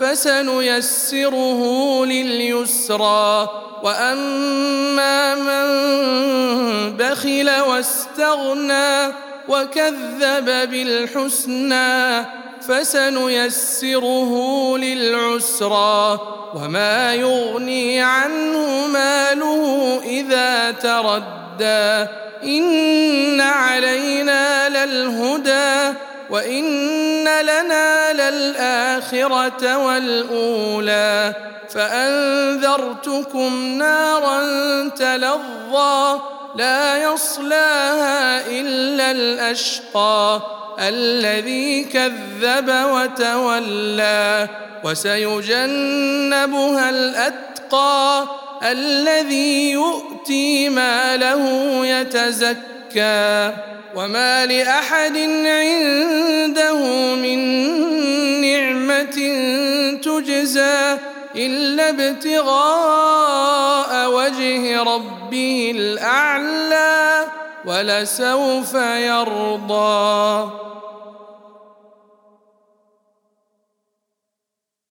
فسنيسره لليسرى. وأما من بخل واستغنى وكذب بالحسنى فسنيسره للعسرى. وما يغني عنه ماله إذا تردى. إن علينا للهدى وإن لنا للآخرة والأولى فأنذرتكم نارا تلظى لا يصلاها إلا الأشقى الذي كذب وتولى وسيجنبها الأتقى الذي يؤتي ماله يتزكى وما لأحد عنده من نعمة تجزى إلا ابتغاء وجه ربه الأعلى ولسوف يرضى.